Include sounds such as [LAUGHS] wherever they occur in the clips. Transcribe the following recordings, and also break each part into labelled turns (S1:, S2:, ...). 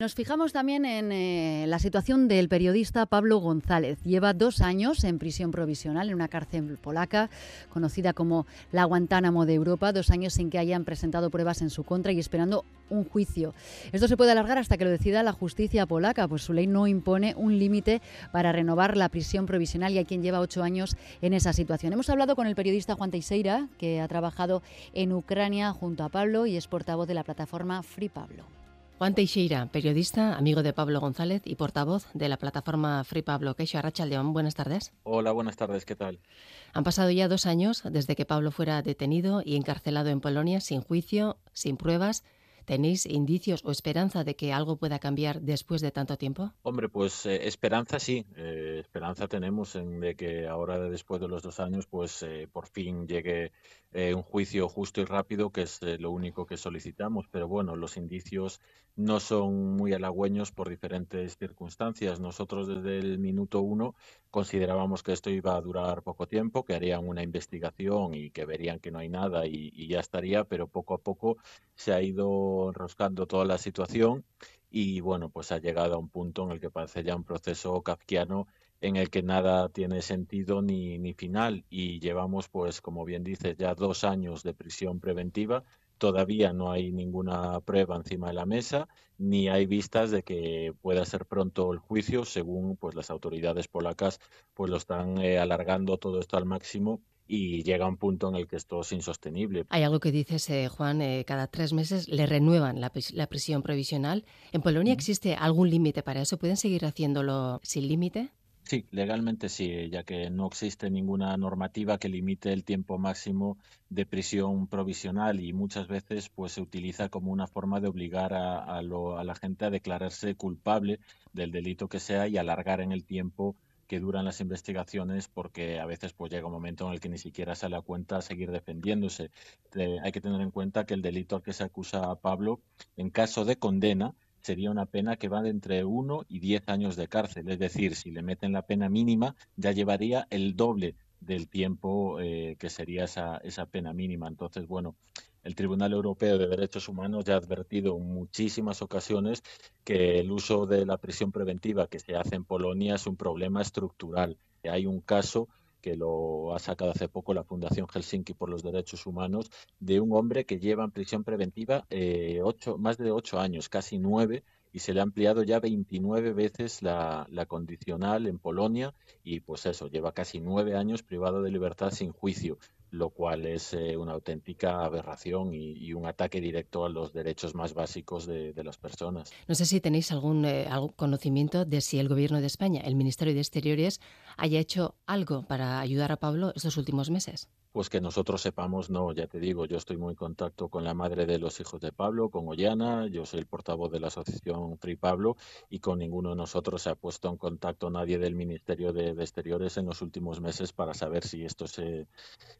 S1: Nos fijamos también en eh, la situación del periodista Pablo González. Lleva dos años en prisión provisional en una cárcel polaca conocida como la Guantánamo de Europa, dos años sin que hayan presentado pruebas en su contra y esperando un juicio. Esto se puede alargar hasta que lo decida la justicia polaca, pues su ley no impone un límite para renovar la prisión provisional y hay quien lleva ocho años en esa situación. Hemos hablado con el periodista Juan Teixeira, que ha trabajado en Ucrania junto a Pablo y es portavoz de la plataforma Free Pablo.
S2: Juan Teixeira, periodista, amigo de Pablo González y portavoz de la plataforma Free Pablo. Queixo Arrachaldeón, buenas tardes.
S3: Hola, buenas tardes, ¿qué tal?
S2: Han pasado ya dos años desde que Pablo fuera detenido y encarcelado en Polonia sin juicio, sin pruebas ¿Tenéis indicios o esperanza de que algo pueda cambiar después de tanto tiempo?
S3: Hombre, pues eh, esperanza sí, eh, esperanza tenemos en de que ahora después de los dos años, pues eh, por fin llegue un juicio justo y rápido, que es lo único que solicitamos. Pero bueno, los indicios no son muy halagüeños por diferentes circunstancias. Nosotros desde el minuto uno considerábamos que esto iba a durar poco tiempo, que harían una investigación y que verían que no hay nada y ya estaría, pero poco a poco se ha ido enroscando toda la situación y bueno, pues ha llegado a un punto en el que parece ya un proceso kafkiano en el que nada tiene sentido ni, ni final y llevamos pues como bien dices ya dos años de prisión preventiva todavía no hay ninguna prueba encima de la mesa ni hay vistas de que pueda ser pronto el juicio según pues las autoridades polacas pues lo están eh, alargando todo esto al máximo y llega un punto en el que esto es insostenible.
S2: Hay algo que dices, eh, Juan, eh, cada tres meses le renuevan la, prisión provisional. ¿En Polonia existe algún límite para eso? ¿Pueden seguir haciéndolo sin límite?
S3: Sí, legalmente sí, ya que no existe ninguna normativa que limite el tiempo máximo de prisión provisional y muchas veces pues se utiliza como una forma de obligar a, la gente a declararse culpable del delito que sea y alargar en el tiempo que duran las investigaciones porque a veces pues llega un momento en el que ni siquiera sale a cuenta seguir defendiéndose. hay que tener en cuenta que el delito al que se acusa a Pablo, en caso de condena, sería una pena que va de entre uno y diez años de cárcel. Es decir, si le meten la pena mínima, ya llevaría el doble del tiempo eh, que sería esa, esa pena mínima. Entonces, bueno, el Tribunal Europeo de Derechos Humanos ya ha advertido en muchísimas ocasiones que el uso de la prisión preventiva que se hace en Polonia es un problema estructural. Hay un caso que lo ha sacado hace poco la Fundación Helsinki por los Derechos Humanos, de un hombre que lleva en prisión preventiva eh, más de ocho años, casi nueve, y se le ha ampliado ya 29 veces la, la, condicional en Polonia y pues eso, lleva casi nueve años privado de libertad sin juicio lo cual es eh, una auténtica aberración y, un ataque directo a los derechos más básicos de, las personas.
S2: No sé si tenéis algún, eh, algún, conocimiento de si el Gobierno de España, el Ministerio de Exteriores, haya hecho algo para ayudar a Pablo estos últimos meses.
S3: Pues que nosotros sepamos, no, ya te digo, yo estoy muy en contacto con la madre de los hijos de Pablo, con Ollana, yo soy el portavoz de la asociación Free Pablo y con ninguno de nosotros se ha puesto en contacto nadie del Ministerio de, Exteriores en los últimos meses para saber si esto se,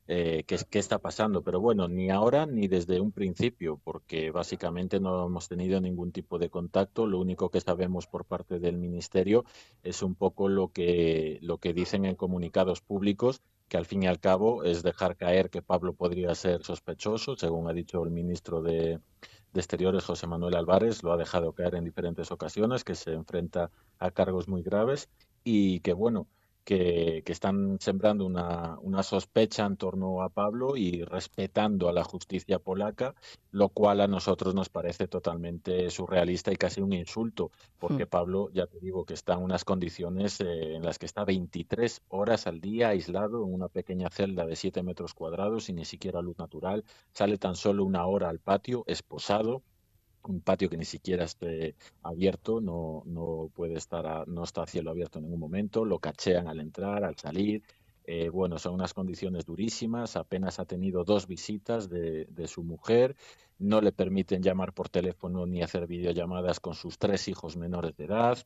S3: eh, qué, qué está pasando. Pero bueno, ni ahora ni desde un principio, porque básicamente no hemos tenido ningún tipo de contacto. Lo único que sabemos por parte del Ministerio es un poco lo que, lo que dicen en comunicados públicos que al fin y al cabo es dejar caer que Pablo podría ser sospechoso, según ha dicho el ministro de, Exteriores, José Manuel Álvarez, lo ha dejado caer en diferentes ocasiones, que se enfrenta a cargos muy graves y que, bueno, que, están sembrando una, una, sospecha en torno a Pablo y respetando a la justicia polaca, lo cual a nosotros nos parece totalmente surrealista y casi un insulto, porque hmm. Pablo, ya te digo, que está en unas condiciones eh, en las que está 23 horas al día aislado en una pequeña celda de 7 metros cuadrados y ni siquiera luz natural, sale tan solo una hora al patio, esposado, un patio que ni siquiera esté abierto, no, no puede estar, no está a cielo abierto en ningún momento, lo cachean al entrar, al salir. Eh, bueno, son unas condiciones durísimas, apenas ha tenido dos visitas de, de, su mujer, no le permiten llamar por teléfono ni hacer videollamadas con sus tres hijos menores de edad.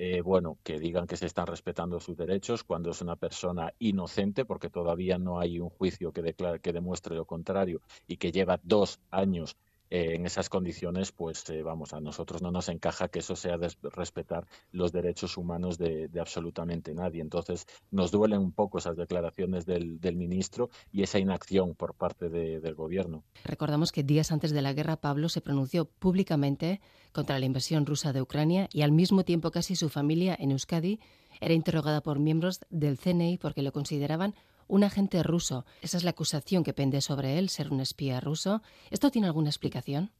S3: Eh, bueno, que digan que se están respetando sus derechos cuando es una persona inocente, porque todavía no hay un juicio que, declare, que demuestre lo contrario y que lleva dos años eh, en esas condiciones, pues eh, vamos, a nosotros no nos encaja que eso sea respetar los derechos humanos de, absolutamente nadie. Entonces, nos duelen un poco esas declaraciones del, ministro y esa inacción por parte del gobierno.
S2: Recordamos que días antes de la guerra, Pablo se pronunció públicamente contra la invasión rusa de Ucrania y al mismo tiempo casi su familia en Euskadi era interrogada por miembros del CNI porque lo consideraban un agente ruso. Esa es la acusación que pende sobre él, ser un espía ruso. ¿Esto tiene alguna explicación?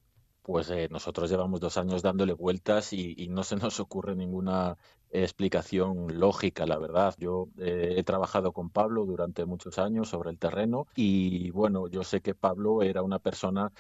S3: Pues eh, nosotros llevamos dos años dándole vueltas y, no se nos ocurre ninguna explicación lógica, la verdad. Yo eh, he trabajado con Pablo durante muchos años sobre el terreno y bueno, yo sé que Pablo era una persona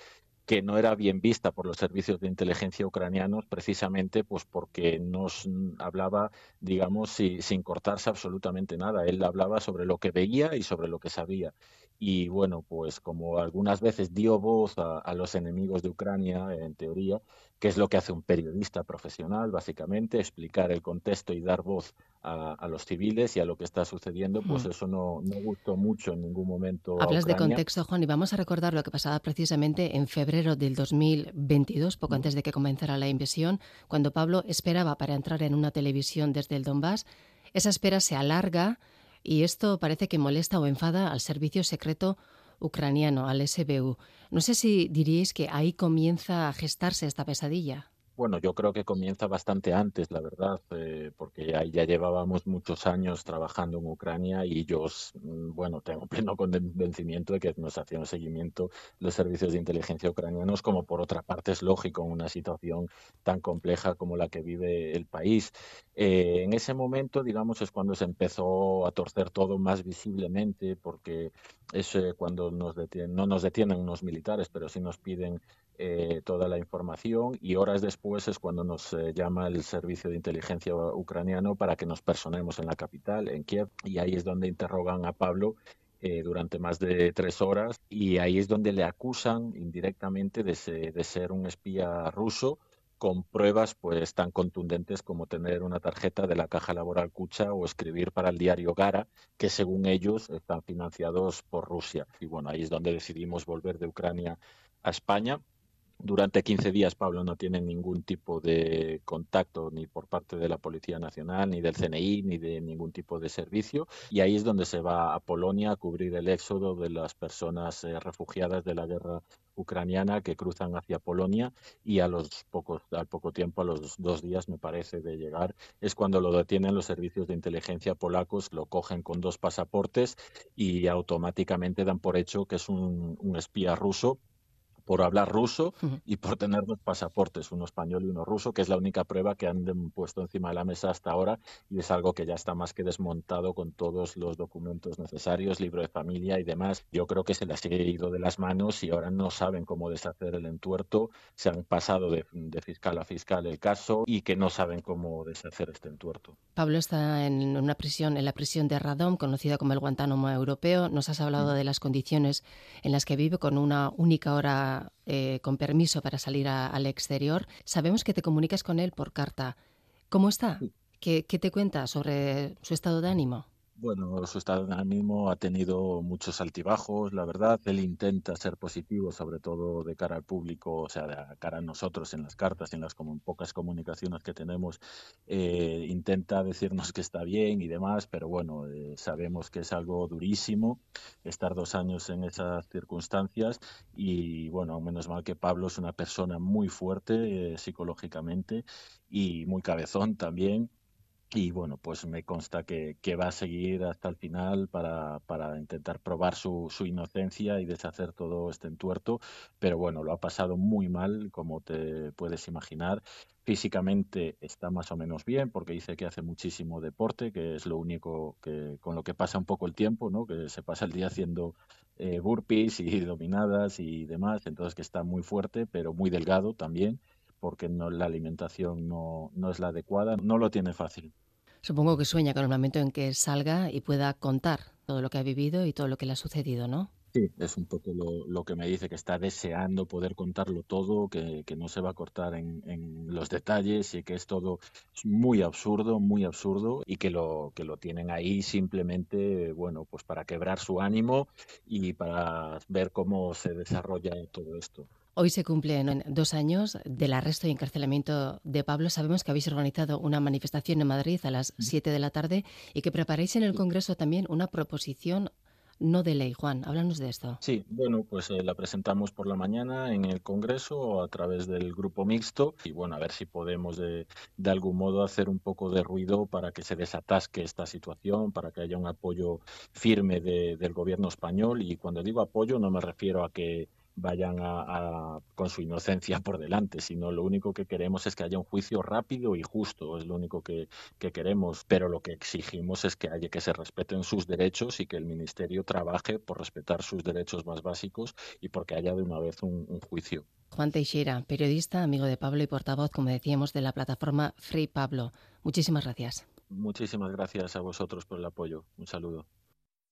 S3: que no era bien vista por los servicios de inteligencia ucranianos precisamente pues porque nos hablaba, digamos, sin cortarse absolutamente nada. Él hablaba sobre lo que veía y sobre lo que sabía. Y bueno, pues como algunas veces dio voz a, los enemigos de Ucrania, en teoría, que es lo que hace un periodista profesional, básicamente, explicar el contexto y dar voz a, los civiles y a lo que está sucediendo, pues eso no, no, gustó mucho en ningún momento.
S2: Hablas de contexto, Juan, y vamos a recordar lo que pasaba precisamente en febrero del 2022, poco antes de que comenzara la invasión, cuando Pablo esperaba para entrar en una televisión desde el Donbass. Esa espera se alarga y esto parece que molesta o enfada al servicio secreto ucraniano, al SBU. No sé si diríais que ahí comienza a gestarse esta pesadilla.
S3: Bueno, yo creo que comienza bastante antes, la verdad, eh, porque ya, ya, llevábamos muchos años trabajando en Ucrania y yo, mm, bueno, tengo [LAUGHS] pleno convencimiento de que nos hacían seguimiento los servicios de inteligencia ucranianos, como por otra parte es lógico en una situación tan compleja como la que vive el país. Eh, en ese momento, digamos, es cuando se empezó a torcer todo más visiblemente, porque es eh, cuando no nos detienen unos militares, pero sí nos piden eh, toda la información y horas después es cuando nos eh, llama el servicio de inteligencia ucraniano para que nos personemos en la capital, en Kiev, y ahí es donde interrogan a Pablo eh, durante más de tres horas y ahí es donde le acusan indirectamente de, de, ser un espía ruso con pruebas pues tan contundentes como tener una tarjeta de la Caja Laboral Kucha o escribir para el diario Gara, que según ellos están financiados por Rusia. Y bueno, ahí es donde decidimos volver de Ucrania a España durante 15 días Pablo no tiene ningún tipo de contacto ni por parte de la Policía Nacional, ni del CNI, ni de ningún tipo de servicio. Y ahí es donde se va a Polonia a cubrir el éxodo de las personas eh, refugiadas de la guerra ucraniana que cruzan hacia Polonia y a los pocos, al poco tiempo, a los dos días me parece de llegar, es cuando lo detienen los servicios de inteligencia polacos, lo cogen con dos pasaportes y automáticamente dan por hecho que es un espía ruso por hablar ruso y por tener dos pasaportes, uno español y uno ruso, que es la única prueba que han puesto encima de la mesa hasta ahora y es algo que ya está más que desmontado con todos los documentos necesarios, libro de familia y demás. Yo creo que se les ha ido de las manos y ahora no saben cómo deshacer el entuerto, se han pasado de, fiscal a fiscal el caso y que no saben cómo deshacer este entuerto.
S2: Pablo está en una prisión, en la prisión de Radom, conocida como el Guantánamo europeo. Nos has hablado de las condiciones en las que vive con una única hora eh, con permiso para salir al exterior. Sabemos que te comunicas con él por carta. ¿Cómo está? ¿Qué, ¿Qué, te cuenta sobre su estado de ánimo?
S3: Bueno, su estado de ánimo ha tenido muchos altibajos, la verdad. Él intenta ser positivo, sobre todo de cara al público, o sea, de cara a nosotros en las cartas, en las como, pocas comunicaciones que tenemos. Eh, intenta decirnos que está bien y demás, pero bueno, eh, sabemos que es algo durísimo estar dos años en esas circunstancias y bueno, menos mal que Pablo es una persona muy fuerte eh, psicológicamente y muy cabezón también y bueno, pues me consta que, que, va a seguir hasta el final para, para intentar probar su, su, inocencia y deshacer todo este entuerto. Pero bueno, lo ha pasado muy mal, como te puedes imaginar. Físicamente está más o menos bien porque dice que hace muchísimo deporte, que es lo único que con lo que pasa un poco el tiempo, ¿no? que se pasa el día haciendo eh, burpees y [LAUGHS] dominadas y demás. Entonces que está muy fuerte, pero muy delgado también porque no, la alimentación no, no es la adecuada, no lo tiene fácil.
S2: Supongo que sueña con el momento en que salga y pueda contar todo lo que ha vivido y todo lo que le ha sucedido, ¿no?
S3: Sí, es un poco lo, que me dice, que está deseando poder contarlo todo, que, que no se va a cortar en, en, los detalles y que es todo muy absurdo, muy absurdo y que lo, que lo tienen ahí simplemente, bueno, pues para quebrar su ánimo y para ver cómo se desarrolla todo esto.
S2: Hoy se cumplen dos años del arresto y encarcelamiento de Pablo. Sabemos que habéis organizado una manifestación en Madrid a las 7 de la tarde y que preparáis en el Congreso también una proposición no de ley. Juan, háblanos de esto.
S3: Sí, bueno, pues eh, la presentamos por la mañana en el Congreso a través del grupo mixto y bueno, a ver si podemos de, de algún modo hacer un poco de ruido para que se desatasque esta situación, para que haya un apoyo firme de, del gobierno español y cuando digo apoyo no me refiero a que vayan a, con su inocencia por delante, sino lo único que queremos es que haya un juicio rápido y justo, es lo único que, queremos, pero lo que exigimos es que haya que se respeten sus derechos y que el Ministerio trabaje por respetar sus derechos más básicos y porque haya de una vez un, un juicio.
S2: Juan Teixeira, periodista, amigo de Pablo y portavoz, como decíamos, de la plataforma Free Pablo. Muchísimas gracias.
S3: Muchísimas gracias a vosotros por el apoyo. Un saludo.